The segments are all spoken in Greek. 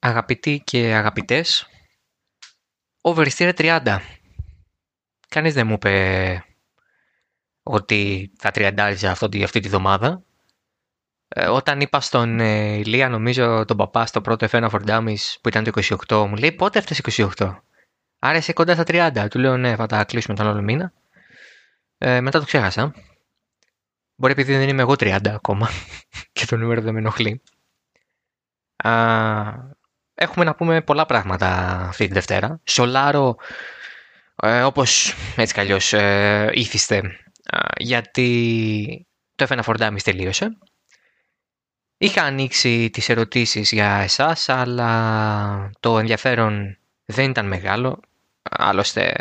αγαπητοί και αγαπητές, oversteer 30. Κανείς δεν μου είπε ότι θα τριαντάριζε αυτή, αυτή τη βδομάδα. Ε, όταν είπα στον ε, Ηλία, νομίζω τον παπά στο πρώτο F1 for Dummies που ήταν το 28, μου λέει πότε έφτασε 28. Άρα είσαι κοντά στα 30. Του λέω ναι, θα τα κλείσουμε τον άλλο μήνα. Ε, μετά το ξέχασα. Μπορεί επειδή δεν είμαι εγώ 30 ακόμα και το νούμερο δεν με ενοχλεί. Α, έχουμε να πούμε πολλά πράγματα αυτή τη Δευτέρα. Σολάρο, ε, όπως έτσι κι αλλιώς ε, ήθιστε, γιατί το F1 for Dummies τελείωσε. Είχα ανοίξει τις ερωτήσεις για εσάς, αλλά το ενδιαφέρον δεν ήταν μεγάλο. Άλλωστε,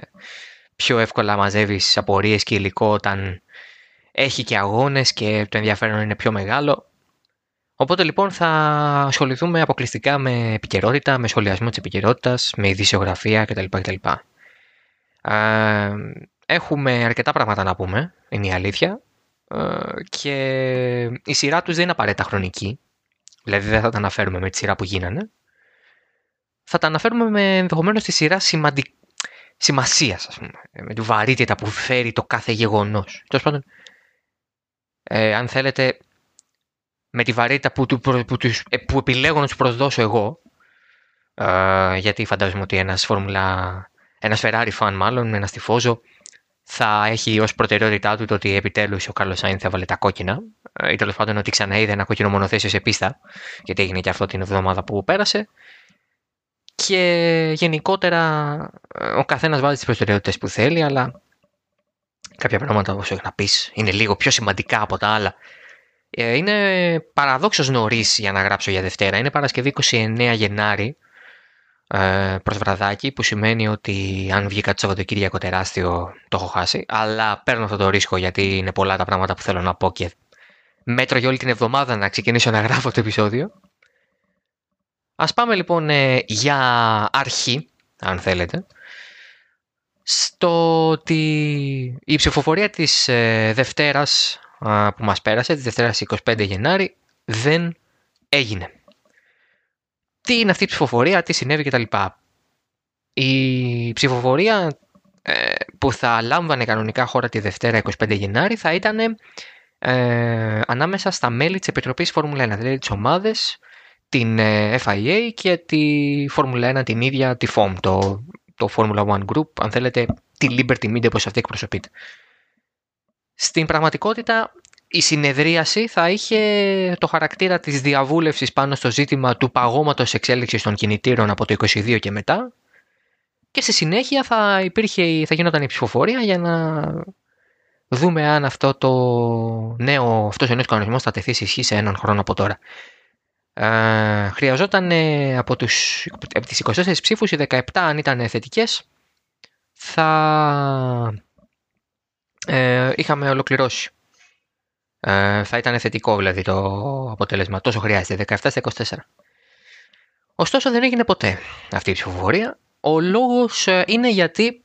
πιο εύκολα μαζεύεις απορίες και υλικό όταν έχει και αγώνες και το ενδιαφέρον είναι πιο μεγάλο. Οπότε λοιπόν θα ασχοληθούμε αποκλειστικά με επικαιρότητα, με σχολιασμό της επικαιρότητας, με ειδησιογραφία κτλ. κτλ. έχουμε αρκετά πράγματα να πούμε, είναι η αλήθεια. Ε, και η σειρά τους δεν είναι απαραίτητα χρονική. Δηλαδή δεν θα τα αναφέρουμε με τη σειρά που γίνανε. Θα τα αναφέρουμε με ενδεχομένως τη σειρά σημαντική σημασίας, ας πούμε. Με τη βαρύτητα που φέρει το κάθε γεγονός. Τέλος πάντων, ε, αν θέλετε, με τη βαρύτητα που, που, που, ε, που επιλέγω να τους προσδώσω εγώ. Ε, γιατί φαντάζομαι ότι ένας Φόρμουλα, ένας Ferrari fan μάλλον, ένας τυφόζο, θα έχει ως προτεραιότητά του το ότι επιτέλους ο Κάρλος Σάιν θα βάλει τα κόκκινα. Ε, ή τέλος πάντων ότι ξαναείδε ένα κόκκινο μονοθέσιο σε πίστα, γιατί έγινε και αυτό την εβδομάδα που πέρασε. Και γενικότερα ε, ο καθένας βάζει τις προτεραιότητες που θέλει, αλλά κάποια πράγματα όπω έχει να πεις είναι λίγο πιο σημαντικά από τα άλλα. Ε, είναι παραδόξως νωρίς για να γράψω για Δευτέρα. Είναι Παρασκευή 29 Γενάρη ε, προς βραδάκι που σημαίνει ότι αν βγήκα το Σαββατοκύριακο τεράστιο το έχω χάσει αλλά παίρνω αυτό το ρίσκο γιατί είναι πολλά τα πράγματα που θέλω να πω και μέτρο για όλη την εβδομάδα να ξεκινήσω να γράφω το επεισόδιο Ας πάμε λοιπόν ε, για αρχή αν θέλετε στο ότι η ψηφοφορία της ε, Δευτέρας που μας πέρασε, της Δευτέρας 25 Γενάρη δεν έγινε τι είναι αυτή η ψηφοφορία, τι συνέβη κτλ. Η ψηφοφορία ε, που θα λάμβανε κανονικά χώρα τη Δευτέρα 25 Γενάρη θα ήταν ε, ανάμεσα στα μέλη της Επιτροπής Φόρμουλα 1, δηλαδή τις ομάδες, την ε, FIA και τη Φόρμουλα 1 την ίδια, τη FOM, το, το Formula One Group, αν θέλετε, τη Liberty Media όπως αυτή εκπροσωπείται. Στην πραγματικότητα η συνεδρίαση θα είχε το χαρακτήρα της διαβούλευσης πάνω στο ζήτημα του παγώματος εξέλιξης των κινητήρων από το 22 και μετά και στη συνέχεια θα, υπήρχε, θα γινόταν η ψηφοφορία για να δούμε αν αυτό το νέο, αυτός ο νέος κανονισμός θα τεθεί σε ισχύ σε έναν χρόνο από τώρα. Ε, χρειαζόταν από, τους, από τις 24 ψήφους, οι 17 αν ήταν θετικές, θα ε, είχαμε ολοκληρώσει. Ε, θα ήταν θετικό δηλαδή το αποτέλεσμα. Τόσο χρειάζεται. 17 στα 24. Ωστόσο δεν έγινε ποτέ αυτή η ψηφοφορία. Ο λόγος ε, είναι γιατί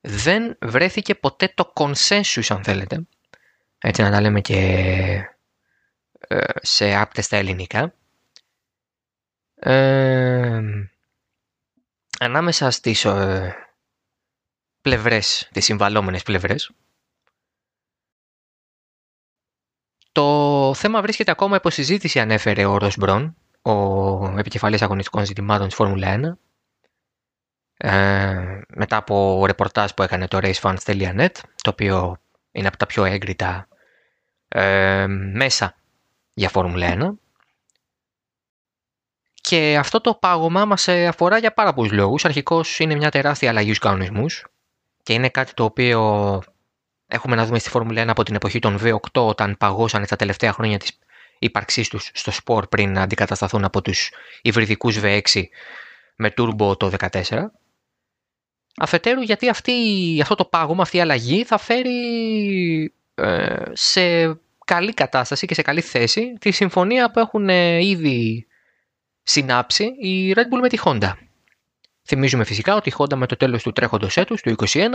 δεν βρέθηκε ποτέ το consensus αν θέλετε. Έτσι να τα λέμε και ε, σε άπτες στα ελληνικά. Ε, ανάμεσα στις ε, πλευρές, τις συμβαλόμενες πλευρές, Το θέμα βρίσκεται ακόμα υπό συζήτηση, ανέφερε ο Ρος Μπρον, ο επικεφαλής αγωνιστικών ζητημάτων της Φόρμουλα 1, ε, μετά από ρεπορτάζ που έκανε το racefans.net, το οποίο είναι από τα πιο έγκριτα ε, μέσα για Φόρμουλα 1. Και αυτό το πάγωμα μας αφορά για πάρα πολλούς λόγους. Αρχικώς είναι μια τεράστια αλλαγή στους κανονισμούς και είναι κάτι το οποίο έχουμε να δούμε στη Φόρμουλα 1 από την εποχή των V8 όταν παγώσανε τα τελευταία χρόνια της ύπαρξής τους στο σπορ πριν να αντικατασταθούν από τους υβριδικούς V6 με turbo το 14. Αφετέρου γιατί αυτή, αυτό το πάγωμα, αυτή η αλλαγή θα φέρει ε, σε καλή κατάσταση και σε καλή θέση τη συμφωνία που έχουν ε, ήδη συνάψει η Red Bull με τη Honda. Θυμίζουμε φυσικά ότι η Honda με το τέλος του τρέχοντος έτους, του 2021,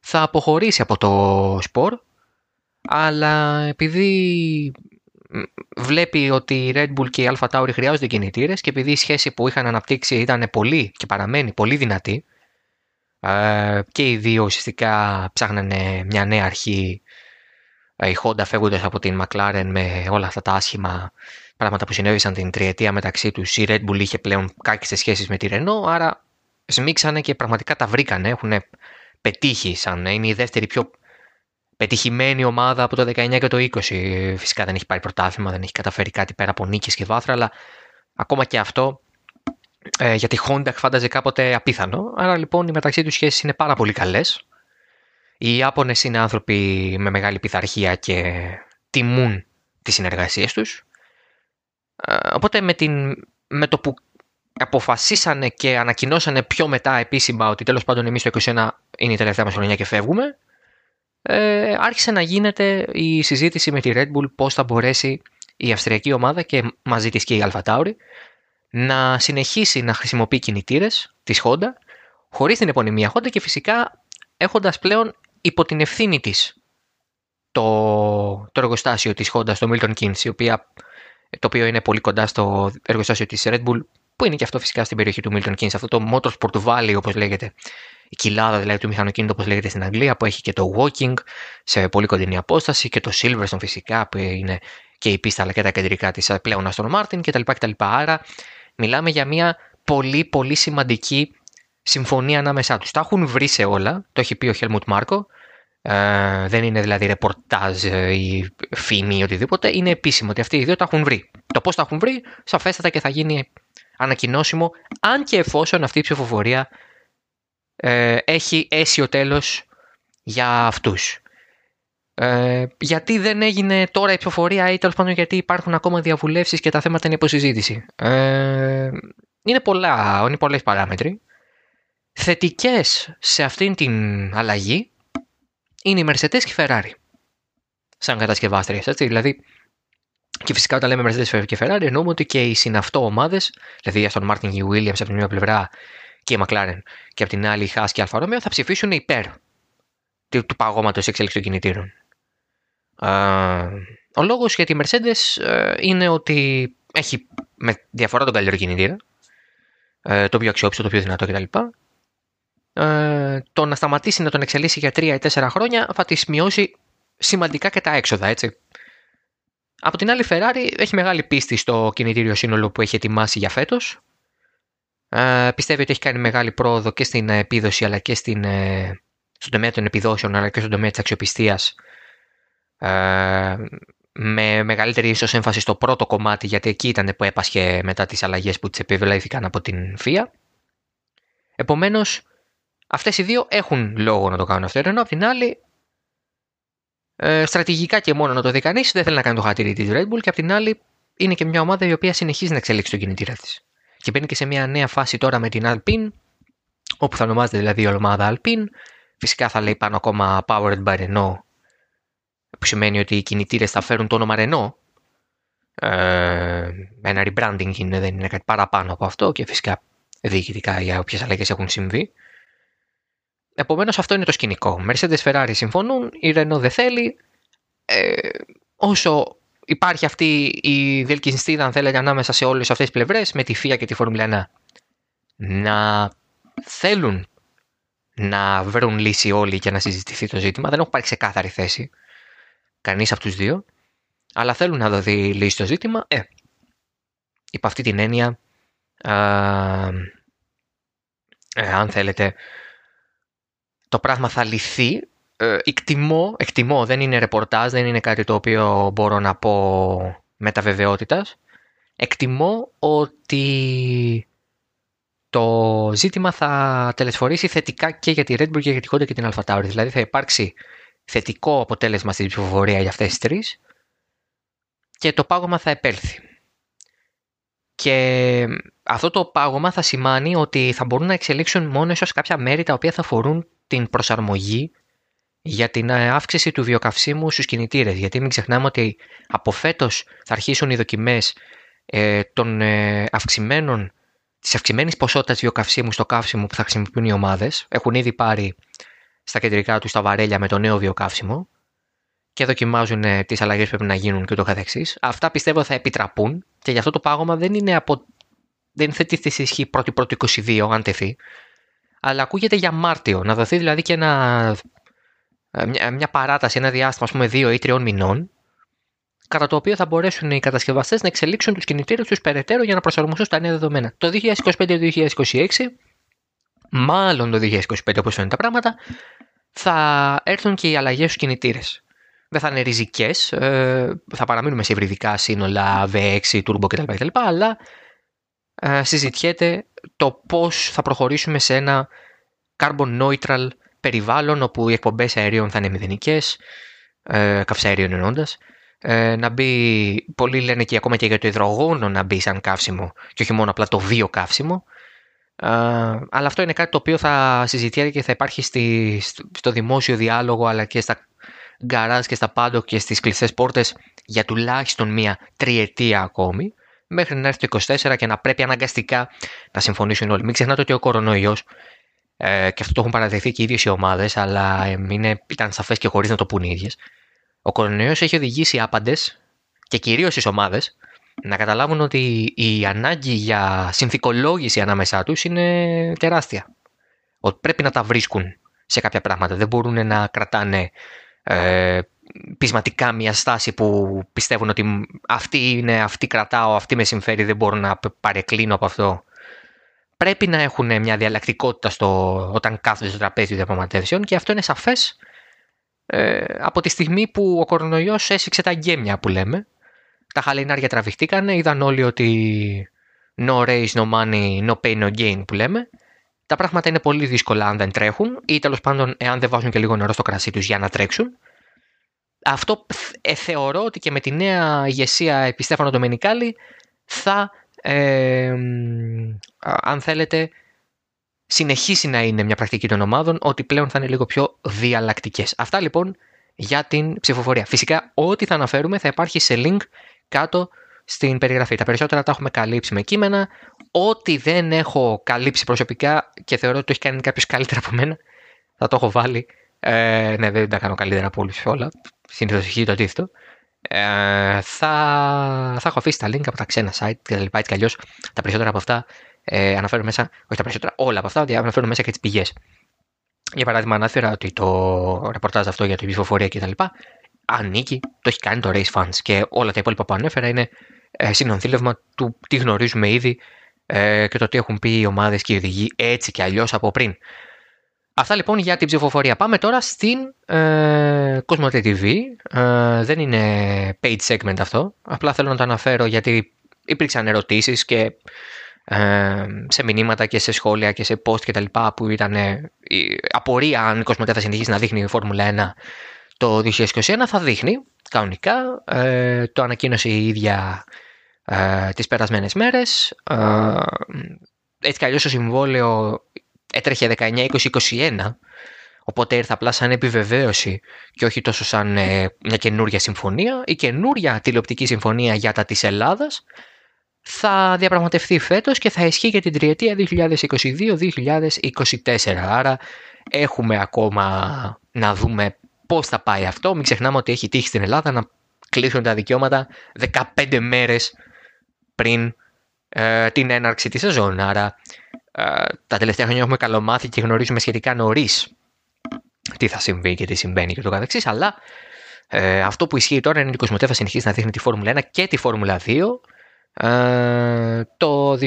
θα αποχωρήσει από το σπορ, αλλά επειδή βλέπει ότι η Red Bull και η Alpha Tauri χρειάζονται κινητήρες και επειδή η σχέση που είχαν αναπτύξει ήταν πολύ και παραμένει πολύ δυνατή ε, και οι δύο ουσιαστικά ψάχνανε μια νέα αρχή ε, η Honda φεύγοντας από την McLaren με όλα αυτά τα άσχημα πράγματα που συνέβησαν την τριετία μεταξύ τους η Red Bull είχε πλέον κάκιστες σχέσεις με τη Renault άρα σμίξανε και πραγματικά τα βρήκανε έχουν πετύχει σαν είναι η δεύτερη πιο πετυχημένη ομάδα από το 19 και το 20. Φυσικά δεν έχει πάρει πρωτάθλημα, δεν έχει καταφέρει κάτι πέρα από νίκη και βάθρα, αλλά ακόμα και αυτό ε, για τη Honda φάνταζε κάποτε απίθανο. Άρα λοιπόν οι μεταξύ τους σχέσεις είναι πάρα πολύ καλές. Οι Ιάπωνες είναι άνθρωποι με μεγάλη πειθαρχία και τιμούν τις συνεργασίες τους. Ε, οπότε με, την, με το που αποφασίσανε και ανακοινώσανε πιο μετά επίσημα ότι τέλος πάντων εμείς το 21 είναι η τελευταία μας χρονιά και φεύγουμε, ε, άρχισε να γίνεται η συζήτηση με τη Red Bull πώς θα μπορέσει η αυστριακή ομάδα και μαζί της και η Alpha Tauri να συνεχίσει να χρησιμοποιεί κινητήρες της Honda χωρίς την επωνυμία Honda και φυσικά έχοντας πλέον υπό την ευθύνη της το, το εργοστάσιο της Honda στο Milton Keynes η οποία, το οποίο είναι πολύ κοντά στο εργοστάσιο της Red Bull που είναι και αυτό φυσικά στην περιοχή του Milton Keynes αυτό το Motorsport Valley όπως λέγεται η κοιλάδα δηλαδή του μηχανοκίνητου όπως λέγεται στην Αγγλία που έχει και το walking σε πολύ κοντινή απόσταση και το Silverstone φυσικά που είναι και η πίστα αλλά και τα κεντρικά της πλέον Aston Martin κτλ. κτλ. Άρα μιλάμε για μια πολύ πολύ σημαντική συμφωνία ανάμεσά τους. Τα έχουν βρει σε όλα, το έχει πει ο Helmut Μάρκο, ε, δεν είναι δηλαδή ρεπορτάζ ή φήμη ή οτιδήποτε, είναι επίσημο ότι αυτοί οι δύο τα έχουν βρει. Το πώς τα έχουν βρει, σαφέστατα και θα γίνει ανακοινώσιμο, αν και εφόσον αυτή η ψηφοφορία ε, έχει αίσιο τέλος για αυτούς. Ε, γιατί δεν έγινε τώρα η ψηφοφορία ή τέλος πάντων γιατί υπάρχουν ακόμα διαβουλεύσεις και τα θέματα είναι υποσυζήτηση. Ε, είναι, πολλά, είναι πολλές παράμετροι. Θετικές σε αυτήν την αλλαγή είναι οι Mercedes και η Ferrari. Σαν κατασκευάστριες, έτσι. Δηλαδή, και φυσικά όταν λέμε Mercedes και Ferrari εννοούμε ότι και οι συναυτό ομάδες, δηλαδή η Aston Martin και η Williams από την μία πλευρά και η McLaren και από την άλλη η Haas και η Alfa Romeo θα ψηφίσουν υπέρ του, του παγώματος εξέλιξης των κινητήρων. ο λόγος για τη Mercedes ε, είναι ότι έχει με διαφορά τον καλύτερο κινητήρα, ε, το πιο αξιόπιστο, το πιο δυνατό κτλ. Ε, το να σταματήσει να τον εξελίσσει για 3 ή 4 χρόνια θα της μειώσει σημαντικά και τα έξοδα, έτσι. Από την άλλη, Ferrari έχει μεγάλη πίστη στο κινητήριο σύνολο που έχει ετοιμάσει για φέτος ε, πιστεύει ότι έχει κάνει μεγάλη πρόοδο και στην επίδοση αλλά και στην, ε, στον τομέα των επιδόσεων αλλά και στον τομέα της αξιοπιστίας ε, με μεγαλύτερη ίσως έμφαση στο πρώτο κομμάτι γιατί εκεί ήταν που έπασχε μετά τις αλλαγές που τις επιβλήθηκαν από την ΦΙΑ. Επομένως, αυτές οι δύο έχουν λόγο να το κάνουν αυτό, ενώ απ' την άλλη ε, στρατηγικά και μόνο να το δει κανείς, δεν θέλει να κάνει το χατήρι της Red Bull και απ' την άλλη είναι και μια ομάδα η οποία συνεχίζει να εξελίξει τον κινητήρα της και μπαίνει και σε μια νέα φάση τώρα με την Alpine, όπου θα ονομάζεται δηλαδή η ομάδα Alpine. Φυσικά θα λέει πάνω ακόμα Powered by Renault, που σημαίνει ότι οι κινητήρες θα φέρουν το όνομα Renault. Ε, ένα rebranding είναι, δεν είναι κάτι παραπάνω από αυτό και φυσικά διοικητικά για όποιες αλλαγές έχουν συμβεί. Επομένως, αυτό είναι το σκηνικό. Mercedes Ferrari συμφωνούν, η Renault δεν θέλει. Ε, όσο υπάρχει αυτή η διελκυστίδα, αν θέλετε, ανάμεσα σε όλες αυτές τις πλευρές, με τη FIA και τη Φόρμουλα 1. Να θέλουν να βρουν λύση όλοι και να συζητηθεί το ζήτημα. Δεν έχουν πάρει ξεκάθαρη θέση κανείς από τους δύο, αλλά θέλουν να δοθεί λύση στο ζήτημα. Ε, υπ' αυτή την έννοια, ε, αν θέλετε, το πράγμα θα λυθεί ε, εκτιμώ, εκτιμώ, δεν είναι ρεπορτάζ, δεν είναι κάτι το οποίο μπορώ να πω με τα βεβαιότητας. Εκτιμώ ότι το ζήτημα θα τελεσφορήσει θετικά και για τη Red Bull και για τη Honda και την Alpha Tauri. Δηλαδή θα υπάρξει θετικό αποτέλεσμα στην ψηφοφορία για αυτές τις τρεις και το πάγωμα θα επέλθει. Και αυτό το πάγωμα θα σημάνει ότι θα μπορούν να εξελίξουν μόνο ίσως κάποια μέρη τα οποία θα αφορούν την προσαρμογή για την ε, αύξηση του βιοκαυσίμου στους κινητήρες. Γιατί μην ξεχνάμε ότι από φέτος θα αρχίσουν οι δοκιμές ε, των ε, αυξημένων, της αυξημένης ποσότητας βιοκαυσίμου στο καύσιμο που θα χρησιμοποιούν οι ομάδες. Έχουν ήδη πάρει στα κεντρικά τους τα βαρέλια με το νέο βιοκαύσιμο. και δοκιμάζουν τις αλλαγές που πρέπει να γίνουν και το καθεξής. Αυτά πιστεύω θα επιτραπούν και γι' αυτό το πάγωμα δεν είναι από... δεν θέτει σε ισχύ πρώτη πρώτη 22 αν τεθεί, αλλά ακούγεται για Μάρτιο, να δοθεί δηλαδή και ένα, μια, μια παράταση, ένα διάστημα ας πούμε δύο ή τριών μηνών, κατά το οποίο θα μπορέσουν οι κατασκευαστές να εξελίξουν τους κινητήρες τους περαιτέρω για να προσαρμοστούν στα νέα δεδομένα. Το 2025-2026, μάλλον το 2025 όπως φαίνονται τα πράγματα, θα έρθουν και οι αλλαγές στους κινητήρες. Δεν θα είναι ριζικές, ε, θα παραμείνουμε σε υβριδικά σύνολα V6, Turbo κτλ. αλλά ε, συζητιέται το πώς θα προχωρήσουμε σε ένα carbon neutral περιβάλλον όπου οι εκπομπές αερίων θα είναι μηδενικές, ε, καυσαέριων εννοώντας, ε, να μπει, πολλοί λένε και ακόμα και για το υδρογόνο να μπει σαν καύσιμο και όχι μόνο απλά το βιοκαύσιμο. Ε, αλλά αυτό είναι κάτι το οποίο θα συζητιέται και θα υπάρχει στη, στο δημόσιο διάλογο αλλά και στα γκαράζ και στα πάντο και στις κλειστές πόρτες για τουλάχιστον μία τριετία ακόμη μέχρι να έρθει το 24 και να πρέπει αναγκαστικά να συμφωνήσουν όλοι. Μην ξεχνάτε ότι ο κορονοϊός ε, και αυτό το έχουν παραδεχθεί και οι ίδιες οι ομάδες αλλά ε, είναι, ήταν σαφές και χωρίς να το πούν οι ίδιες ο κορονοϊός έχει οδηγήσει άπαντες και κυρίως τις ομάδες να καταλάβουν ότι η ανάγκη για συνθηκολόγηση ανάμεσά τους είναι τεράστια. Ότι πρέπει να τα βρίσκουν σε κάποια πράγματα. Δεν μπορούν να κρατάνε ε, πεισματικά μια στάση που πιστεύουν ότι αυτή είναι, αυτή κρατάω, αυτή με συμφέρει, δεν μπορώ να παρεκκλίνω από αυτό. Πρέπει να έχουν μια διαλλακτικότητα στο, όταν κάθονται στο τραπέζι διαπραγματεύσεων και αυτό είναι σαφές ε, από τη στιγμή που ο κορονοϊός έσυξε τα γκέμια που λέμε. Τα χαλινάρια τραβηχτήκανε, είδαν όλοι ότι no race, no money, no pay, no gain που λέμε. Τα πράγματα είναι πολύ δύσκολα αν δεν τρέχουν ή τέλος πάντων εάν δεν βάζουν και λίγο νερό στο κρασί τους για να τρέξουν. Αυτό ε, θεωρώ ότι και με τη νέα ηγεσία επί Στέφανο Ντομενικάλη θα, ε, αν θέλετε, συνεχίσει να είναι μια πρακτική των ομάδων ότι πλέον θα είναι λίγο πιο διαλλακτικές. Αυτά λοιπόν για την ψηφοφορία. Φυσικά ό,τι θα αναφέρουμε θα υπάρχει σε link κάτω στην περιγραφή. Τα περισσότερα τα έχουμε καλύψει με κείμενα. Ό,τι δεν έχω καλύψει προσωπικά και θεωρώ ότι το έχει κάνει κάποιος καλύτερα από μένα, θα το έχω βάλει. Ε, ναι, δεν τα κάνω καλύτερα από όλους όλα. Συνήθως ισχύει το αντίθετο. Ε, θα, θα έχω αφήσει τα link από τα ξένα site και τα λοιπά. Έτσι κι αλλιώς τα περισσότερα από αυτά ε, αναφέρω μέσα, όχι τα περισσότερα, όλα από αυτά, αναφέρω μέσα και τις πηγές. Για παράδειγμα, ανάφερα ότι το ρεπορτάζ αυτό για την ψηφοφορία κτλ. ανήκει, το έχει κάνει το Race Funds και όλα τα υπόλοιπα που ανέφερα είναι ε, συνονθήλευμα του τι γνωρίζουμε ήδη ε, και το τι έχουν πει οι ομάδες και οι οδηγοί έτσι και αλλιώς από πριν. Αυτά λοιπόν για την ψηφοφορία. Πάμε τώρα στην ε, Cosmote TV. Ε, δεν είναι paid segment αυτό. Απλά θέλω να το αναφέρω γιατί υπήρξαν ερωτήσεις και σε μηνύματα και σε σχόλια και σε post και τα λοιπά που ήταν η απορία αν η Κοσμοτέ θα συνεχίσει να δείχνει η Φόρμουλα 1 το 2021 θα δείχνει κανονικά ε, το ανακοίνωσε η ίδια ε, τις περασμένες μέρες ε, έτσι κι αλλιώς το συμβόλαιο έτρεχε 19-20-21 οπότε ήρθε απλά σαν επιβεβαίωση και όχι τόσο σαν ε, μια καινούρια συμφωνία η καινούρια τηλεοπτική συμφωνία για τα της Ελλάδας θα διαπραγματευτεί φέτος και θα ισχύει για την τριετία 2022-2024. Άρα έχουμε ακόμα να δούμε πώς θα πάει αυτό. Μην ξεχνάμε ότι έχει τύχει στην Ελλάδα να κλείσουν τα δικαιώματα 15 μέρες πριν ε, την έναρξη της σεζόν. Άρα ε, τα τελευταία χρόνια έχουμε καλομάθει και γνωρίζουμε σχετικά νωρίς τι θα συμβεί και τι συμβαίνει και το καθεξής. Αλλά ε, αυτό που ισχύει τώρα είναι ότι η Κοσμοτέ θα συνεχίσει να δείχνει τη Φόρμουλα 1 και τη Φόρμουλα 2 ε, το 2021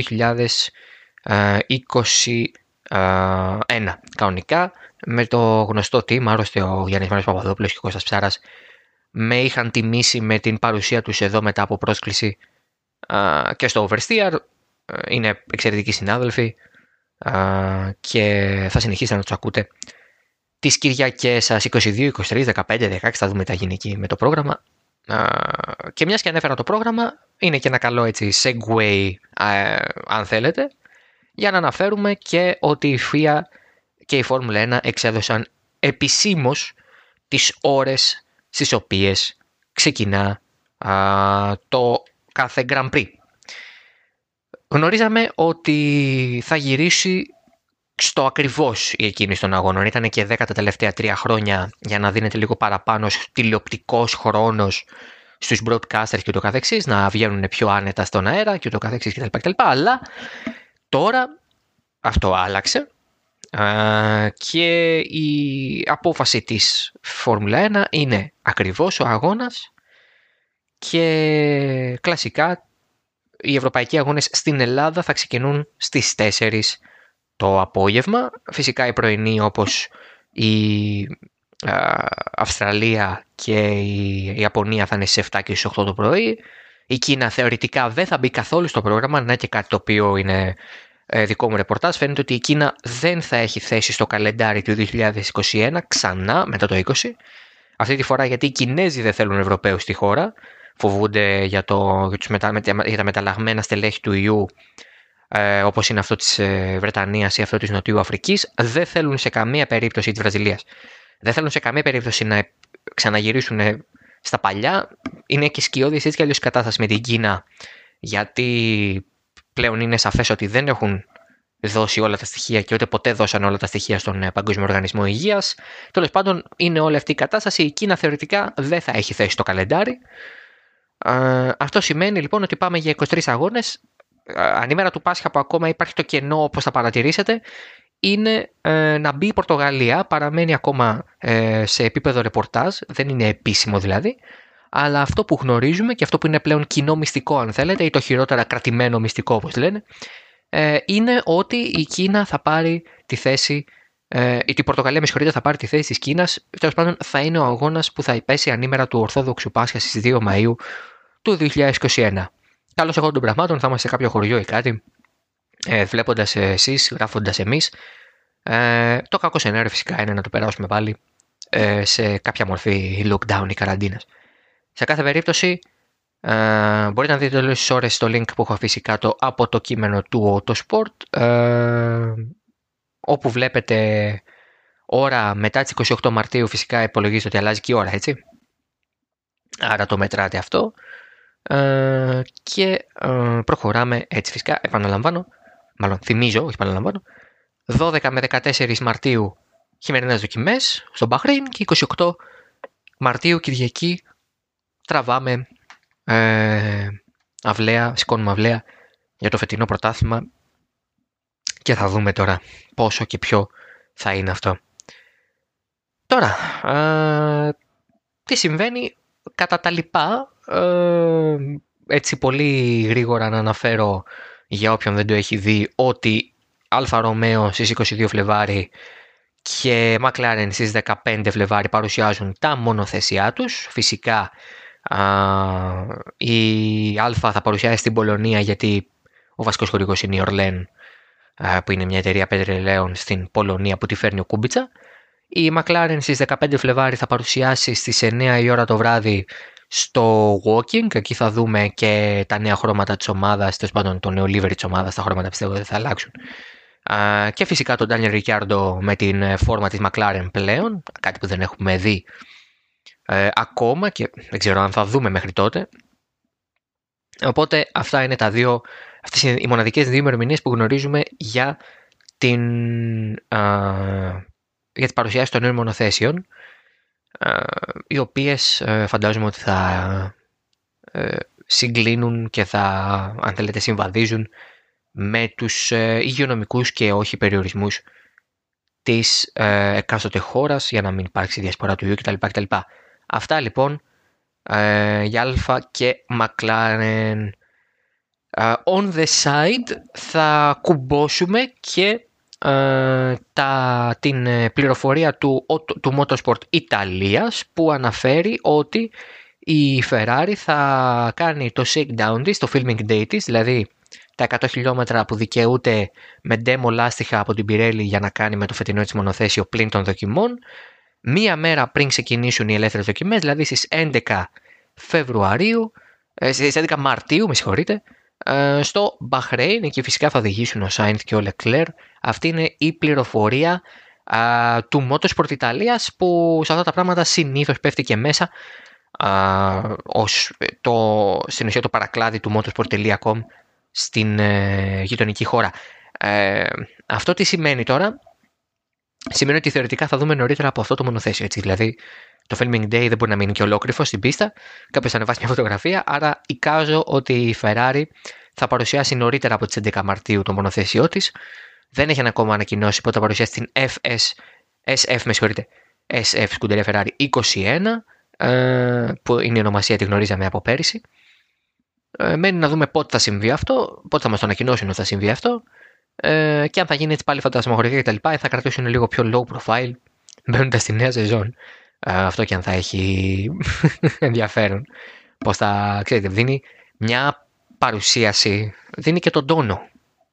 κανονικά με το γνωστό team, άρρωστε ο Γιάννης Μάριος Παπαδόπουλος και ο Κώστας Ψάρας με είχαν τιμήσει με την παρουσία τους εδώ μετά από πρόσκληση ε, και στο Oversteer ε, είναι εξαιρετικοί συνάδελφοι και θα συνεχίσετε να τους ακούτε τις Κυριακές σας 22, 23, 15, 16 θα δούμε τα γίνει εκεί με το πρόγραμμα και μιας και ανέφερα το πρόγραμμα, είναι και ένα καλό έτσι segue αν θέλετε, για να αναφέρουμε και ότι η FIA και η Φόρμουλα 1 εξέδωσαν επισήμως τις ώρες στις οποίες ξεκινά το κάθε Grand Prix. Γνωρίζαμε ότι θα γυρίσει στο ακριβώς η εκείνη των αγώνων. Ήταν και 10 τα τελευταία τρία χρόνια για να δίνεται λίγο παραπάνω τηλεοπτικός χρόνος στους broadcasters και το καθεξής, να βγαίνουν πιο άνετα στον αέρα και το καθεξής κτλ. Αλλά τώρα αυτό άλλαξε και η απόφαση της Φόρμουλα 1 είναι ακριβώς ο αγώνας και κλασικά οι ευρωπαϊκοί αγώνες στην Ελλάδα θα ξεκινούν στις 4 το απόγευμα. Φυσικά οι πρωινοί όπως η Αυστραλία και η Ιαπωνία θα είναι στις 7 και στις 8 το πρωί. Η Κίνα θεωρητικά δεν θα μπει καθόλου στο πρόγραμμα, να και κάτι το οποίο είναι ε, δικό μου ρεπορτάζ. Φαίνεται ότι η Κίνα δεν θα έχει θέση στο καλεντάρι του 2021 ξανά μετά το 20. Αυτή τη φορά γιατί οι Κινέζοι δεν θέλουν Ευρωπαίους στη χώρα. Φοβούνται για, το, για, τους μετα, για τα μεταλλαγμένα στελέχη του ιού ε, όπως είναι αυτό της ε, Βρετανίας ή αυτό της Νοτιού Αφρικής. Δεν θέλουν σε καμία περίπτωση της Βραζιλίας δεν θέλουν σε καμία περίπτωση να ξαναγυρίσουν στα παλιά. Είναι και σκιώδης έτσι κι αλλιώς κατάσταση με την Κίνα, γιατί πλέον είναι σαφές ότι δεν έχουν δώσει όλα τα στοιχεία και ούτε ποτέ δώσαν όλα τα στοιχεία στον ε, Παγκόσμιο Οργανισμό Υγείας. Τέλος πάντων, είναι όλη αυτή η κατάσταση. Η Κίνα θεωρητικά δεν θα έχει θέση στο καλεντάρι. Αυτό σημαίνει λοιπόν ότι πάμε για 23 αγώνες. Ανήμερα του Πάσχα που ακόμα υπάρχει το κενό όπως θα παρατηρήσετε είναι ε, να μπει η Πορτογαλία, παραμένει ακόμα ε, σε επίπεδο ρεπορτάζ, δεν είναι επίσημο δηλαδή, αλλά αυτό που γνωρίζουμε και αυτό που είναι πλέον κοινό μυστικό αν θέλετε ή το χειρότερα κρατημένο μυστικό όπως λένε, ε, είναι ότι η Κίνα θα πάρει τη θέση ε, η Πορτογαλία με συγχωρείτε θα πάρει τη θέση της Κίνας τέλος πάντων θα είναι ο αγώνας που θα υπέσει ανήμερα του Ορθόδοξου Πάσχα στις 2 Μαΐου του 2021. Καλώς εγώ των πραγμάτων θα είμαστε σε κάποιο χωριό ή κάτι ε, βλέποντας εσείς, γράφοντας εμείς. Ε, το κακό σενάριο φυσικά είναι να το περάσουμε πάλι ε, σε κάποια μορφή lockdown ή καραντίνας. Σε κάθε περίπτωση ε, μπορείτε να δείτε όλες τις ώρες στο link που έχω αφήσει κάτω από το κείμενο του Autosport ε, όπου βλέπετε ώρα μετά τις 28 Μαρτίου φυσικά υπολογίζεται ότι αλλάζει και η ώρα έτσι. Άρα το μετράτε αυτό. Ε, και ε, προχωράμε έτσι φυσικά, επαναλαμβάνω, μάλλον θυμίζω, όχι παραλαμβάνω, 12 με 14 Μαρτίου χειμερινές δοκιμές στο Μπαχρέιν και 28 Μαρτίου Κυριακή τραβάμε ε, αυλαία, σηκώνουμε αυλαία για το φετινό πρωτάθλημα και θα δούμε τώρα πόσο και ποιο θα είναι αυτό. Τώρα, ε, τι συμβαίνει κατά τα λοιπά, ε, έτσι πολύ γρήγορα να αναφέρω για όποιον δεν το έχει δει ότι Alfa Romeo στις 22 Φλεβάρι και McLaren στις 15 Φλεβάρι παρουσιάζουν τα μονοθέσιά τους. Φυσικά η Αλφα θα παρουσιάσει στην Πολωνία γιατί ο βασικός χορηγός είναι η Orlen που είναι μια εταιρεία πετρελαίων στην Πολωνία που τη φέρνει ο Κούμπιτσα. Η McLaren στις 15 Φλεβάρι θα παρουσιάσει στις 9 η ώρα το βράδυ στο Woking. Εκεί θα δούμε και τα νέα χρώματα της ομάδας, τέλος πάντων το νέο livery της ομάδας. Τα χρώματα πιστεύω δεν θα αλλάξουν. Και φυσικά τον Daniel Ricciardo με την φόρμα της McLaren πλέον, κάτι που δεν έχουμε δει ε, ακόμα και δεν ξέρω αν θα δούμε μέχρι τότε. Οπότε αυτά είναι τα δύο, αυτές είναι οι μοναδικές δύο ημερομηνίες που γνωρίζουμε για την, για τις παρουσιάσεις των νέων μονοθέσεων. Ε, οι οποίες ε, φαντάζομαι ότι θα ε, συγκλίνουν και θα, αν θέλετε, συμβαδίζουν με τους υγειονομικούς και όχι περιορισμούς της εκάστοτε χώρας για να μην υπάρξει διασπορά του ιού κτλ. κτλ. Αυτά λοιπόν για Αλφα και McLaren. On the side θα κουμπώσουμε και ε, τα, την ε, πληροφορία του, του Motorsport Ιταλίας που αναφέρει ότι η Ferrari θα κάνει το shakedown της, το filming day της, δηλαδή τα 100 χιλιόμετρα που δικαιούται με demo λάστιχα από την Pirelli για να κάνει με το φετινό της μονοθέσιο πλην των δοκιμών, μία μέρα πριν ξεκινήσουν οι ελεύθερες δοκιμές, δηλαδή στις 11 Φεβρουαρίου, ε, στις 11 Μαρτίου, με συγχωρείτε, ε, στο Bahrain, εκεί φυσικά θα οδηγήσουν ο Σάινθ και ο Leclerc. Αυτή είναι η πληροφορία α, του Motorsport Ιταλίας που σε αυτά τα πράγματα συνήθως πέφτει και μέσα α, ως το, στην ουσία το παρακλάδι του motorsport.com στην ε, γειτονική χώρα. Ε, αυτό τι σημαίνει τώρα; Σημαίνει ότι θεωρητικά θα δούμε νωρίτερα από αυτό το μονοθέσιο. Έτσι. Δηλαδή, το filming day δεν μπορεί να μείνει και ολόκληρο στην πίστα. Κάποιος θα ανεβάσει μια φωτογραφία. Άρα, εικάζω ότι η Ferrari θα παρουσιάσει νωρίτερα από τις 11 Μαρτίου το μονοθέσιό της. Δεν έχει ακόμα ανακοινώσει πότε θα παρουσιάσει την FS, SF, με συγχωρείτε, SF Scuderia Ferrari 21, ε, που είναι η ονομασία, τη γνωρίζαμε από πέρυσι. Ε, μένει να δούμε πότε θα συμβεί αυτό, πότε θα μας το ανακοινώσουν ότι θα συμβεί αυτό. Ε, και αν θα γίνει έτσι πάλι φαντασμαγωγικά κτλ. θα κρατήσουν λίγο πιο low profile μπαίνοντας στη νέα σεζόν. Ε, αυτό και αν θα έχει ενδιαφέρον. Πώς θα, ξέρετε, δίνει μια παρουσίαση, δίνει και τον τόνο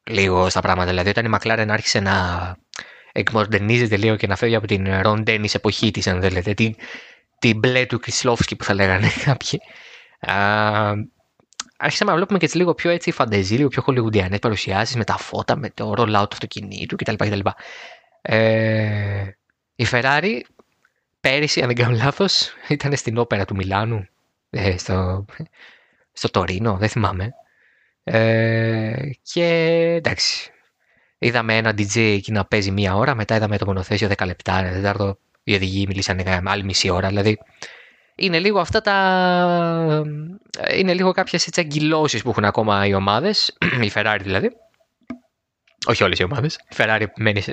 λίγο στα πράγματα. Δηλαδή, όταν η McLaren άρχισε να εκμορντενίζεται λίγο και να φεύγει από την Ron Dennis εποχή της, αν θέλετε, την, την μπλε του Κρισλόφσκι που θα λέγανε κάποιοι. άρχισαμε να βλέπουμε και έτσι λίγο πιο έτσι φαντεζή, λίγο πιο χολιγουντιανές παρουσιάσεις με τα φώτα, με το roll out του αυτοκινήτου κτλ. κτλ. Ε, η Ferrari πέρυσι, αν δεν κάνω λάθος, ήταν στην όπερα του Μιλάνου, ε, στο, στο Τωρίνο, δεν θυμάμαι. Ε, και εντάξει, είδαμε ένα DJ εκεί να παίζει μία ώρα, μετά είδαμε το μονοθέσιο 10 λεπτά, τετάρτο, οι οδηγοί μιλήσανε άλλη μισή ώρα, δηλαδή είναι λίγο αυτά τα... είναι λίγο κάποιες έτσι αγκυλώσεις που έχουν ακόμα οι ομάδες, η Ferrari δηλαδή, όχι όλες οι ομάδες, η Ferrari μένει σε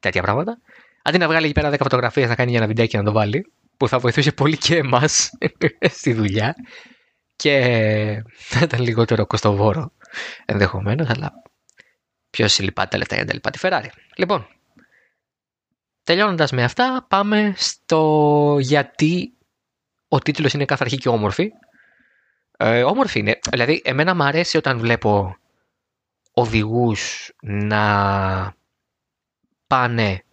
τέτοια πράγματα, αντί να βγάλει εκεί πέρα 10 φωτογραφίες να κάνει για ένα βιντεάκι να το βάλει, που θα βοηθούσε πολύ και εμάς στη δουλειά, και θα ήταν λιγότερο κοστοβόρο ενδεχομένως, αλλά ποιο λυπάται τα λεφτά για να τη Ferrari. Λοιπόν, τελειώνοντας με αυτά, πάμε στο γιατί ο τίτλος είναι καθαρχή και όμορφη. Ε, όμορφη είναι. Δηλαδή, εμένα μου αρέσει όταν βλέπω οδηγούς να πάνε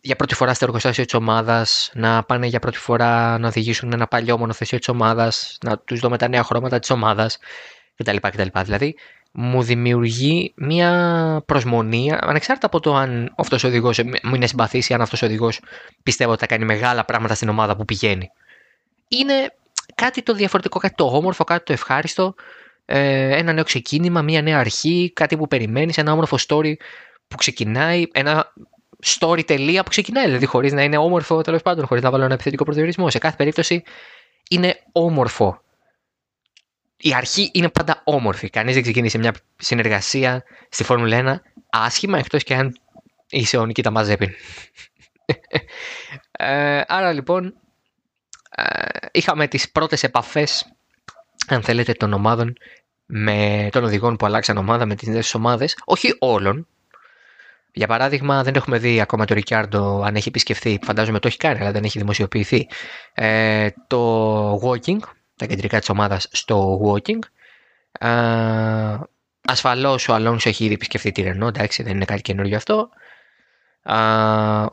για πρώτη φορά στο εργοστάσιο της ομάδας, να πάνε για πρώτη φορά να οδηγήσουν ένα παλιό μονοθεσίο της ομάδας, να τους δούμε τα νέα χρώματα της ομάδας κτλ, κτλ. Δηλαδή, μου δημιουργεί μια προσμονή, ανεξάρτητα από το αν αυτός ο οδηγός μου είναι συμπαθής ή αν αυτός ο οδηγός πιστεύω ότι θα κάνει μεγάλα πράγματα στην ομάδα που πηγαίνει. Είναι κάτι το διαφορετικό, κάτι το όμορφο, κάτι το ευχάριστο, ε, ένα νέο ξεκίνημα, μια νέα αρχή, κάτι που περιμένεις, ένα όμορφο story που ξεκινάει, ένα story τελεία που ξεκινάει, δηλαδή χωρίς να είναι όμορφο τέλος πάντων, χωρίς να βάλω ένα επιθετικό προσδιορισμό. Σε κάθε περίπτωση είναι όμορφο. Η αρχή είναι πάντα όμορφη. Κανείς δεν ξεκίνησε μια συνεργασία στη Φόρμουλα 1 άσχημα, εκτός και αν είσαι ο Νικήτα Μαζέπιν. ε, άρα λοιπόν, ε, είχαμε τις πρώτες επαφές, αν θέλετε, των ομάδων με των οδηγών που αλλάξαν ομάδα με τις νέες ομάδες, όχι όλων, για παράδειγμα, δεν έχουμε δει ακόμα το Ρικιάρντο αν έχει επισκεφθεί, φαντάζομαι το έχει κάνει, αλλά δεν έχει δημοσιοποιηθεί, ε, το walking, τα κεντρικά της ομάδας στο walking. Ε, ασφαλώς ο Αλόνσο έχει ήδη επισκεφθεί τη Ρενό, εντάξει, δεν είναι κάτι καινούργιο αυτό. Ε,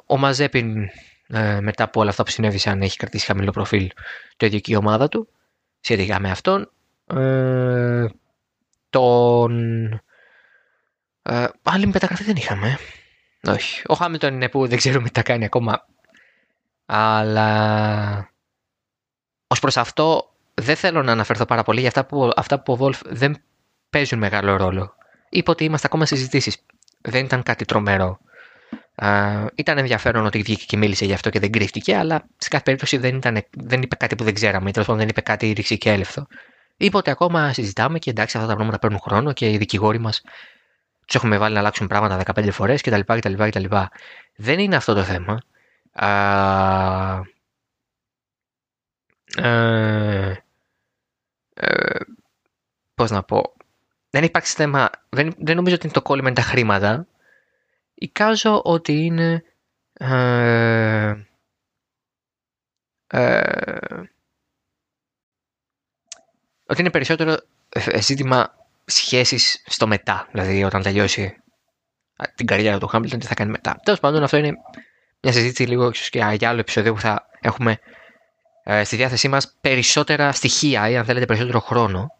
ο Μαζέπιν, ε, μετά από όλα αυτά που συνέβησαν, έχει κρατήσει χαμηλό προφίλ το ίδιο και η ομάδα του, σχετικά με αυτόν. Ε, τον ε, άλλη μεταγραφή δεν είχαμε. Όχι. Ο Χάμιλτον είναι που δεν ξέρουμε τι θα κάνει ακόμα. Αλλά ως προς αυτό δεν θέλω να αναφερθώ πάρα πολύ για αυτά που, αυτά που ο Βόλφ δεν παίζουν μεγάλο ρόλο. Είπε ότι είμαστε ακόμα συζητήσεις. Δεν ήταν κάτι τρομερό. Uh, ήταν ενδιαφέρον ότι βγήκε και μίλησε γι' αυτό και δεν κρύφτηκε, αλλά σε κάθε περίπτωση δεν, ήταν, δεν είπε κάτι που δεν ξέραμε, ή τέλος δεν είπε κάτι ρηξί και έλευθο. Είπε ότι ακόμα συζητάμε και εντάξει, αυτά τα πράγματα παίρνουν χρόνο και οι δικηγόροι μας τους έχουμε βάλει να αλλάξουν πράγματα 15 φορές κτλ, κτλ, κτλ. Δεν είναι αυτό το θέμα. Α, ε, ε, πώς να πω. Δεν υπάρχει θέμα. Δεν, δεν νομίζω ότι είναι το κόλλημα είναι τα χρήματα. Εικάζω ότι είναι. Ε, ε, ότι είναι περισσότερο ζήτημα σχέσεις στο μετά. Δηλαδή όταν τελειώσει την καριέρα του Χάμπιλτον, τι θα κάνει μετά. Τέλος πάντων, αυτό είναι μια συζήτηση λίγο ίσως και για άλλο επεισόδιο που θα έχουμε ε, στη διάθεσή μας περισσότερα στοιχεία ή αν θέλετε περισσότερο χρόνο.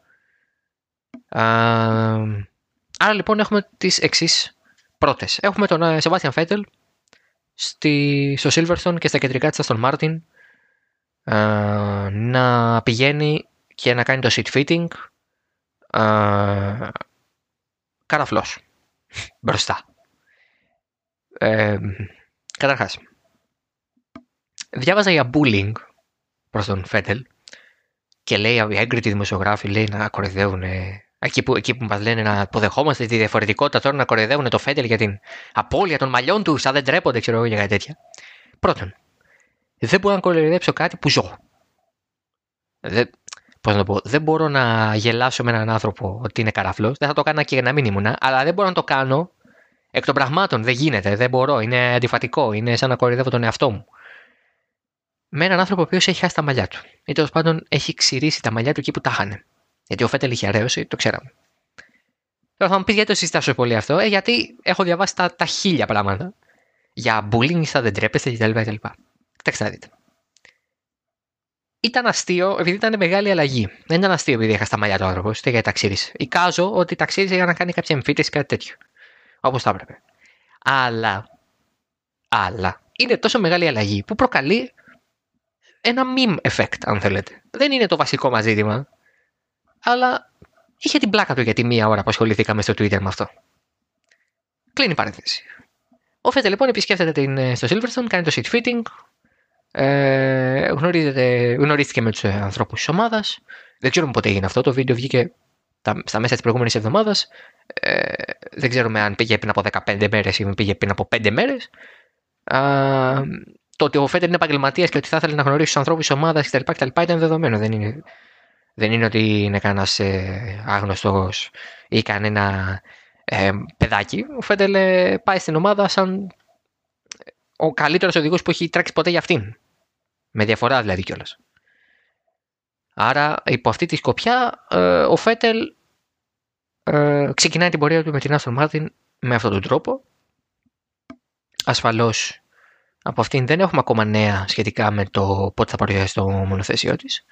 άρα λοιπόν έχουμε τις εξής πρώτες. Έχουμε τον Σεβάστιαν Φέτελ στο Silverstone και στα κεντρικά της στον Μάρτιν να πηγαίνει και να κάνει το seat fitting καραφλός. μπροστά. Ε, καταρχάς, διάβαζα για bullying προς τον Φέτελ και λέει οι έγκριτοι δημοσιογράφοι λέει να κοροϊδεύουν εκεί που, εκεί που μας λένε να αποδεχόμαστε τη διαφορετικότητα τώρα να κοροϊδεύουν το Φέτελ για την απώλεια των μαλλιών του, σαν δεν τρέπονται, ξέρω εγώ για κάτι τέτοια. Πρώτον, δεν μπορώ να κοροϊδέψω κάτι που ζω. Δεν, πώς να πω, δεν μπορώ να γελάσω με έναν άνθρωπο ότι είναι καραφλός. Δεν θα το κάνω και για να μην ήμουν, αλλά δεν μπορώ να το κάνω εκ των πραγμάτων. Δεν γίνεται, δεν μπορώ. Είναι αντιφατικό. Είναι σαν να κοροϊδεύω τον εαυτό μου. Με έναν άνθρωπο ο οποίος έχει χάσει τα μαλλιά του. Ή τέλος πάντων έχει ξηρίσει τα μαλλιά του εκεί που τα είχαν. Γιατί ο Φέτελ είχε αρέωση, το ξέραμε. Τώρα θα μου πεις γιατί το συζητάσω πολύ αυτό, ε, γιατί έχω διαβάσει τα, τα χίλια πράγματα για bullying, θα δεν τρέπεστε κτλ. Κοιτάξτε να δείτε ήταν αστείο επειδή ήταν μεγάλη αλλαγή. Δεν ήταν αστείο επειδή είχα στα μαλλιά του άνθρωπος, είτε γιατί ταξίρισε. Εικάζω ότι ταξίρισε για να κάνει κάποια εμφύτηση ή κάτι τέτοιο. Όπως θα έπρεπε. Αλλά, αλλά, είναι τόσο μεγάλη αλλαγή που προκαλεί ένα meme effect, αν θέλετε. Δεν είναι το βασικό μας ζήτημα, αλλά είχε την πλάκα του για τη μία ώρα που ασχοληθήκαμε στο Twitter με αυτό. Κλείνει η παρένθεση. Ο Φέτε λοιπόν επισκέφτεται την, ε, στο Silverstone, κάνει το seat fitting, ε, γνωρίστηκε με τους ανθρώπους της ομάδας. Δεν ξέρουμε πότε έγινε αυτό. Το βίντεο βγήκε στα μέσα της προηγούμενης εβδομάδας. Ε, δεν ξέρουμε αν πήγε πριν από 15 μέρες ή πήγε πριν από 5 μέρες. Το ότι ο Φέτερ είναι επαγγελματίας και ότι θα ήθελε να γνωρίσει τους ανθρώπους της ομάδας κτλ, ήταν δεδομένο. Δεν είναι, δεν είναι ότι είναι κανένας ε, άγνωστος ή κανένα ε, παιδάκι. Ο Φέντελ πάει στην ομάδα σαν ο καλύτερος οδηγός που έχει τρέξει ποτέ για αυτήν. Με διαφορά δηλαδή κιόλας. Άρα υπό αυτή τη σκοπιά ε, ο Φέτελ ε, ξεκινάει την πορεία του με την Aston Martin με αυτόν τον τρόπο. Ασφαλώς από αυτήν δεν έχουμε ακόμα νέα σχετικά με το πότε θα παρουσιάσει το μονοθέσιό της.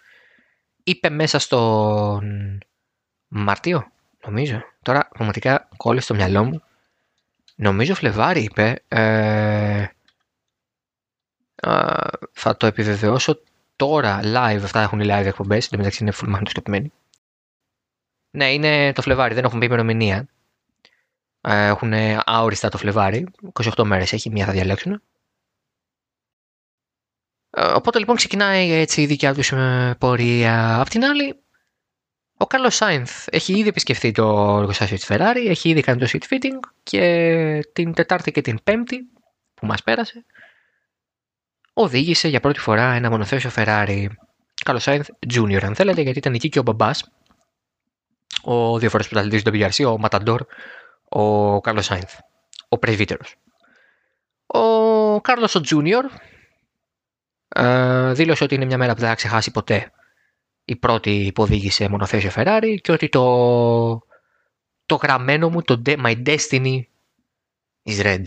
Είπε μέσα στον Μαρτίο, νομίζω. Τώρα πραγματικά κόλλησε στο μυαλό μου. Νομίζω Φλεβάρι είπε. Ε, θα το επιβεβαιώσω τώρα live. Αυτά έχουν live εκπομπές. Εν τω μεταξύ είναι full μαγνητοσκοπημένοι. Ναι, είναι το Φλεβάρι, δεν έχουν πει ημερομηνία. Έχουν αόριστα το Φλεβάρι. 28 μέρες έχει, μία θα διαλέξουν. Οπότε λοιπόν ξεκινάει έτσι η δικιά τους ε, πορεία. Απ' την άλλη, ο Κάρλο Σάινθ έχει ήδη επισκεφθεί το εργοστάσιο της Ferrari, έχει ήδη κάνει το seat fitting και την Τετάρτη και την Πέμπτη που μας πέρασε οδήγησε για πρώτη φορά ένα μονοθέσιο Ferrari Carlos Sainz Junior αν θέλετε γιατί ήταν εκεί και ο μπαμπάς ο δύο φορές πρωταθλητής του WRC, ο Ματαντόρ, ο Carlos Sainz, ο πρεσβύτερος. Ο Carlos ο Junior ε, δήλωσε ότι είναι μια μέρα που δεν θα ξεχάσει ποτέ η πρώτη που οδήγησε μονοθέσιο Ferrari και ότι το, το γραμμένο μου, το My Destiny is red.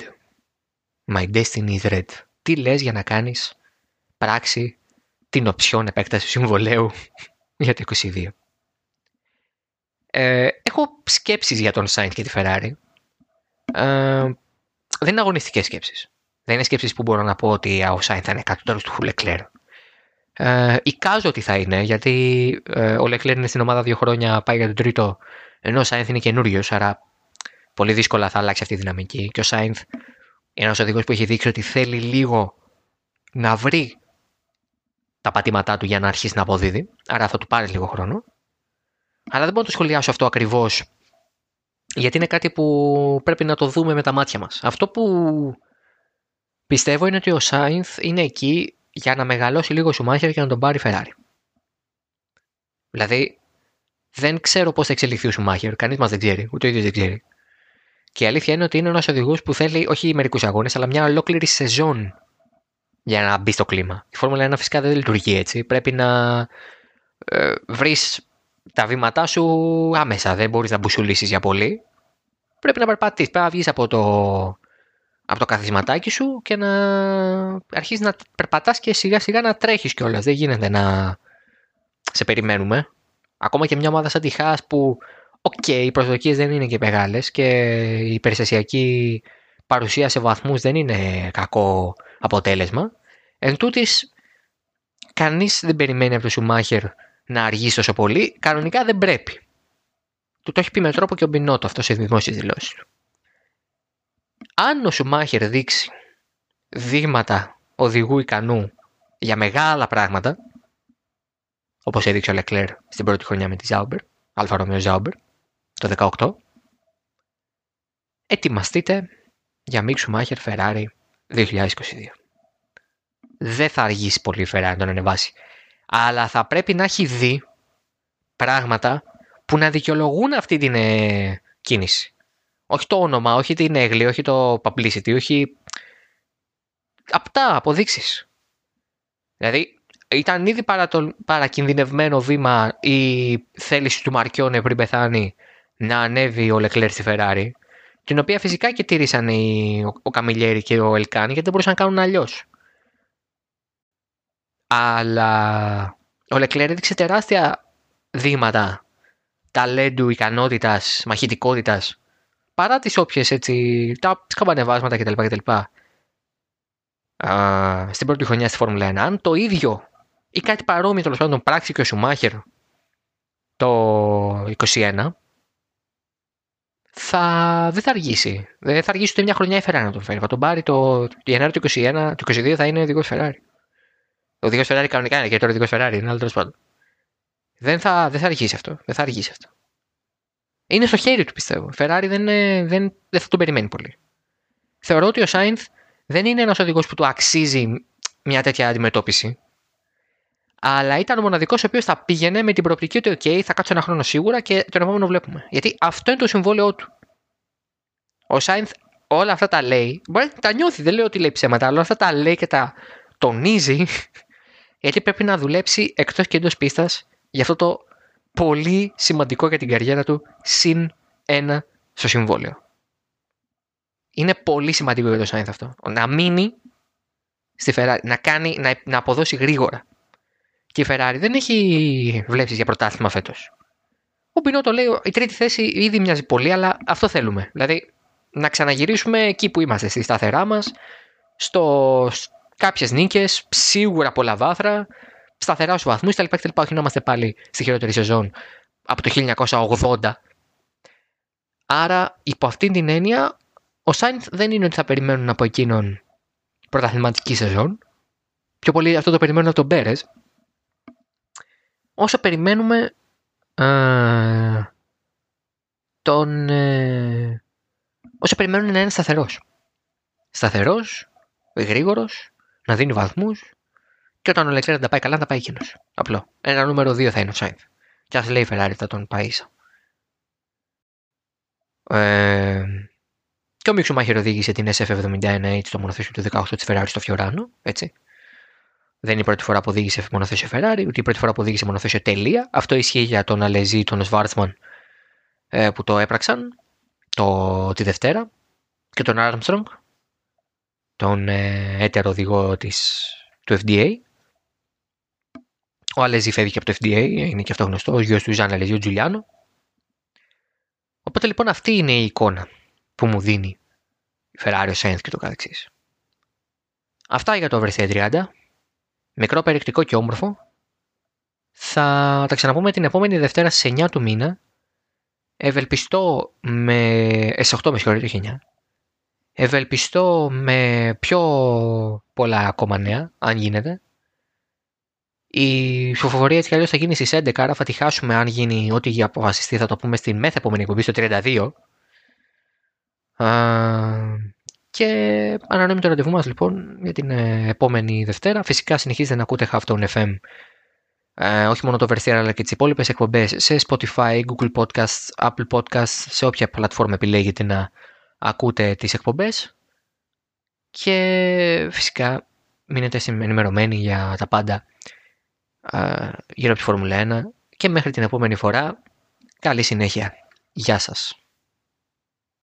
My Destiny is red τι λες για να κάνεις πράξη την οψιόν επέκταση συμβολέου για το 22. Ε, έχω σκέψεις για τον Σάιντ και τη Ferrari. Ε, δεν είναι αγωνιστικές σκέψεις. Δεν είναι σκέψεις που μπορώ να πω ότι ο Σάιντ θα είναι κάτω του Χουλεκλέρ. Ε, εικάζω ότι θα είναι, γιατί ε, ο Λεκλέρ είναι στην ομάδα δύο χρόνια, πάει για τον τρίτο, ενώ ο Σάινθ είναι καινούριο, άρα πολύ δύσκολα θα αλλάξει αυτή η δυναμική. Και ο Σάινθ ένας οδηγός που έχει δείξει ότι θέλει λίγο να βρει τα πατήματά του για να αρχίσει να αποδίδει. Άρα θα του πάρει λίγο χρόνο. Αλλά δεν μπορώ να το σχολιάσω αυτό ακριβώς. Γιατί είναι κάτι που πρέπει να το δούμε με τα μάτια μας. Αυτό που πιστεύω είναι ότι ο Σάινθ είναι εκεί για να μεγαλώσει λίγο σου μάχη και να τον πάρει Ferrari. Δηλαδή, δεν ξέρω πώς θα εξελιχθεί ο Σουμάχερ. Κανείς μας δεν ξέρει, ούτε ο ίδιος δεν ξέρει. Και η αλήθεια είναι ότι είναι ένας οδηγός που θέλει όχι μερικούς αγώνες, αλλά μια ολόκληρη σεζόν για να μπει στο κλίμα. Η Φόρμουλα 1 φυσικά δεν λειτουργεί έτσι. Πρέπει να ε, βρεις τα βήματά σου άμεσα. Δεν μπορείς να μπουσουλήσεις για πολύ. Πρέπει να περπατήσεις. Πρέπει να βγεις από το, από το καθισματάκι σου και να αρχίσεις να περπατάς και σιγά σιγά να τρέχεις κιόλας. Δεν γίνεται να σε περιμένουμε. Ακόμα και μια ομάδα σαν τη Haas που Οκ, οι προσδοκίες δεν είναι και μεγάλες και η περιστασιακή παρουσία σε βαθμούς δεν είναι κακό αποτέλεσμα. Εν τούτοις, κανείς δεν περιμένει από τον Σουμάχερ να αργήσει τόσο πολύ. Κανονικά δεν πρέπει. Του το έχει πει με τρόπο και ο Μπινότο αυτό σε δημόσιες δηλώσεις του. αν ο Σουμάχερ δείξει δείγματα οδηγού ικανού για μεγάλα πράγματα, όπως έδειξε ο Λεκλέρ στην πρώτη χρονιά με τη Sauber, Alfa Romeo Sauber, το 18, ετοιμαστείτε για Μίξου Μάχερ Ferrari 2022. Δεν θα αργήσει πολύ η Ferrari να τον ανεβάσει. Αλλά θα πρέπει να έχει δει πράγματα που να δικαιολογούν αυτή την ε, κίνηση. Όχι το όνομα, όχι την έγκλη, όχι το publicity, όχι απτά αποδείξεις. Δηλαδή, ήταν ήδη παρα το παρακινδυνευμένο βήμα η θέληση του Μαρκιόνε πριν πεθάνει να ανέβει ο Λεκλέρ στη Ferrari, την οποία φυσικά και τήρησαν οι, ο Καμιλιέρη και ο Ελκάνη γιατί δεν μπορούσαν να κάνουν αλλιώς. Αλλά ο Λεκλέρ έδειξε τεράστια δείγματα ταλέντου, ικανότητας, μαχητικότητας παρά τις όποιες έτσι, τα σκαμπανεβάσματα κτλ. κτλ. Α, στην πρώτη χρονιά στη Φόρμουλα 1. Αν το ίδιο ή κάτι παρόμοιο τέλος πάντων πράξει και ο Σουμάχερ το 21, θα, δεν θα αργήσει. Δεν θα αργήσει ούτε μια χρονιά η Ferrari να τον φέρει. Θα τον πάρει το Ιανουάριο του 21, το 22 θα είναι οδηγό Ferrari. Ο οδηγό Ferrari κανονικά είναι και τώρα οδηγό Ferrari, είναι άλλο τέλος πάντων. Δεν θα, δεν θα αργήσει αυτό. Δεν θα αργήσει αυτό. Είναι στο χέρι του πιστεύω. Η Ferrari δεν, δεν, δεν θα τον περιμένει πολύ. Θεωρώ ότι ο Σάινθ δεν είναι ένας οδηγός που του αξίζει μια τέτοια αντιμετώπιση. Αλλά ήταν ο μοναδικός ο οποίος θα πήγαινε με την προοπτική ότι, OK, θα κάτσω ένα χρόνο σίγουρα και τον επόμενο βλέπουμε. Γιατί αυτό είναι το συμβόλαιό του. Ο Σάινθ όλα αυτά τα λέει. Μπορεί να τα νιώθει, δεν λέω ότι λέει ψέματα, αλλά όλα αυτά τα λέει και τα τονίζει. Γιατί πρέπει να δουλέψει εκτός και εντός πίστας για αυτό το πολύ σημαντικό για την καριέρα του συν ένα στο συμβόλαιο. Είναι πολύ σημαντικό για το Σάινθ αυτό. Να μείνει στη Ferrari, να, κάνει, να, να αποδώσει γρήγορα. Και η Ferrari δεν έχει βλέψεις για πρωτάθλημα φέτος. Ο Μπινό το λέει, η τρίτη θέση ήδη μοιάζει πολύ, αλλά αυτό θέλουμε. Δηλαδή να ξαναγυρίσουμε εκεί που είμαστε, στη σταθερά μας, στο κάποιες νίκες, σίγουρα πολλά βάθρα, σταθερά στους βαθμούς κτλ. Όχι να είμαστε πάλι στη χειρότερη σεζόν από το 1980. Άρα, υπό αυτήν την έννοια, ο Σάινθ δεν είναι ότι θα περιμένουν από εκείνον πρωταθληματική σεζόν. Πιο πολύ αυτό το περιμένουν από τον Μπέρε. Όσο περιμένουμε ε, τον. Ε, όσο περιμένουν να είναι σταθερός. Σταθερός, γρήγορος, να δίνει βαθμούς και όταν ο Λεκλέρ δεν τα πάει καλά, θα πάει εκείνος. Απλό. Ένα νούμερο 2 θα είναι ο Σάινθ. Και ας λέει η Ferrari θα τον πάει ίσα. Ε, και ο Μίξου Μάχερ οδήγησε την SF71H στο μονοθέσιο του 18 της Ferrari στο Φιωράνο. Έτσι. Δεν είναι η πρώτη φορά που οδήγησε μονοθέσιο Ferrari, ούτε η πρώτη φορά που οδήγησε μονοθέσιο τελεία. Αυτό ισχύει για τον Αλεζή, τον Σβάρτσμαν ε, που το έπραξαν το, τη Δευτέρα και τον Armstrong, τον ε, έτερο οδηγό της, του FDA. Ο Αλεζή φεύγει από το FDA, είναι και αυτό γνωστό, ο γιος του Ζαν Αλεζή, ο Τζουλιάνο. Οπότε λοιπόν αυτή είναι η εικόνα που μου δίνει η Ferrari, ο Sainz και το καθεξής. Αυτά για το Overstay 30. Μικρό περιεκτικό και όμορφο. Θα τα ξαναπούμε την επόμενη Δευτέρα στις 9 του μήνα. Ευελπιστώ με... Ε, 8 με συγχωρείτε, 9. Ευελπιστώ με πιο πολλά ακόμα νέα, αν γίνεται. Η ψηφοφορία έτσι κι αλλιώς θα γίνει στις 11, άρα θα τη χάσουμε αν γίνει ό,τι αποφασιστεί. Θα το πούμε στην μέθε επόμενη εκπομπή στο 32. Και ανανεώνουμε το ραντεβού μας λοιπόν για την ε, επόμενη Δευτέρα. Φυσικά συνεχίζετε να ακούτε Halftone FM ε, όχι μόνο το Vertier αλλά και τις υπόλοιπες εκπομπές σε Spotify, Google Podcasts, Apple Podcasts, σε όποια πλατφόρμα επιλέγετε να ακούτε τις εκπομπές και φυσικά μείνετε ενημερωμένοι για τα πάντα γύρω από τη Φόρμουλα 1 και μέχρι την επόμενη φορά καλή συνέχεια. Γεια σας.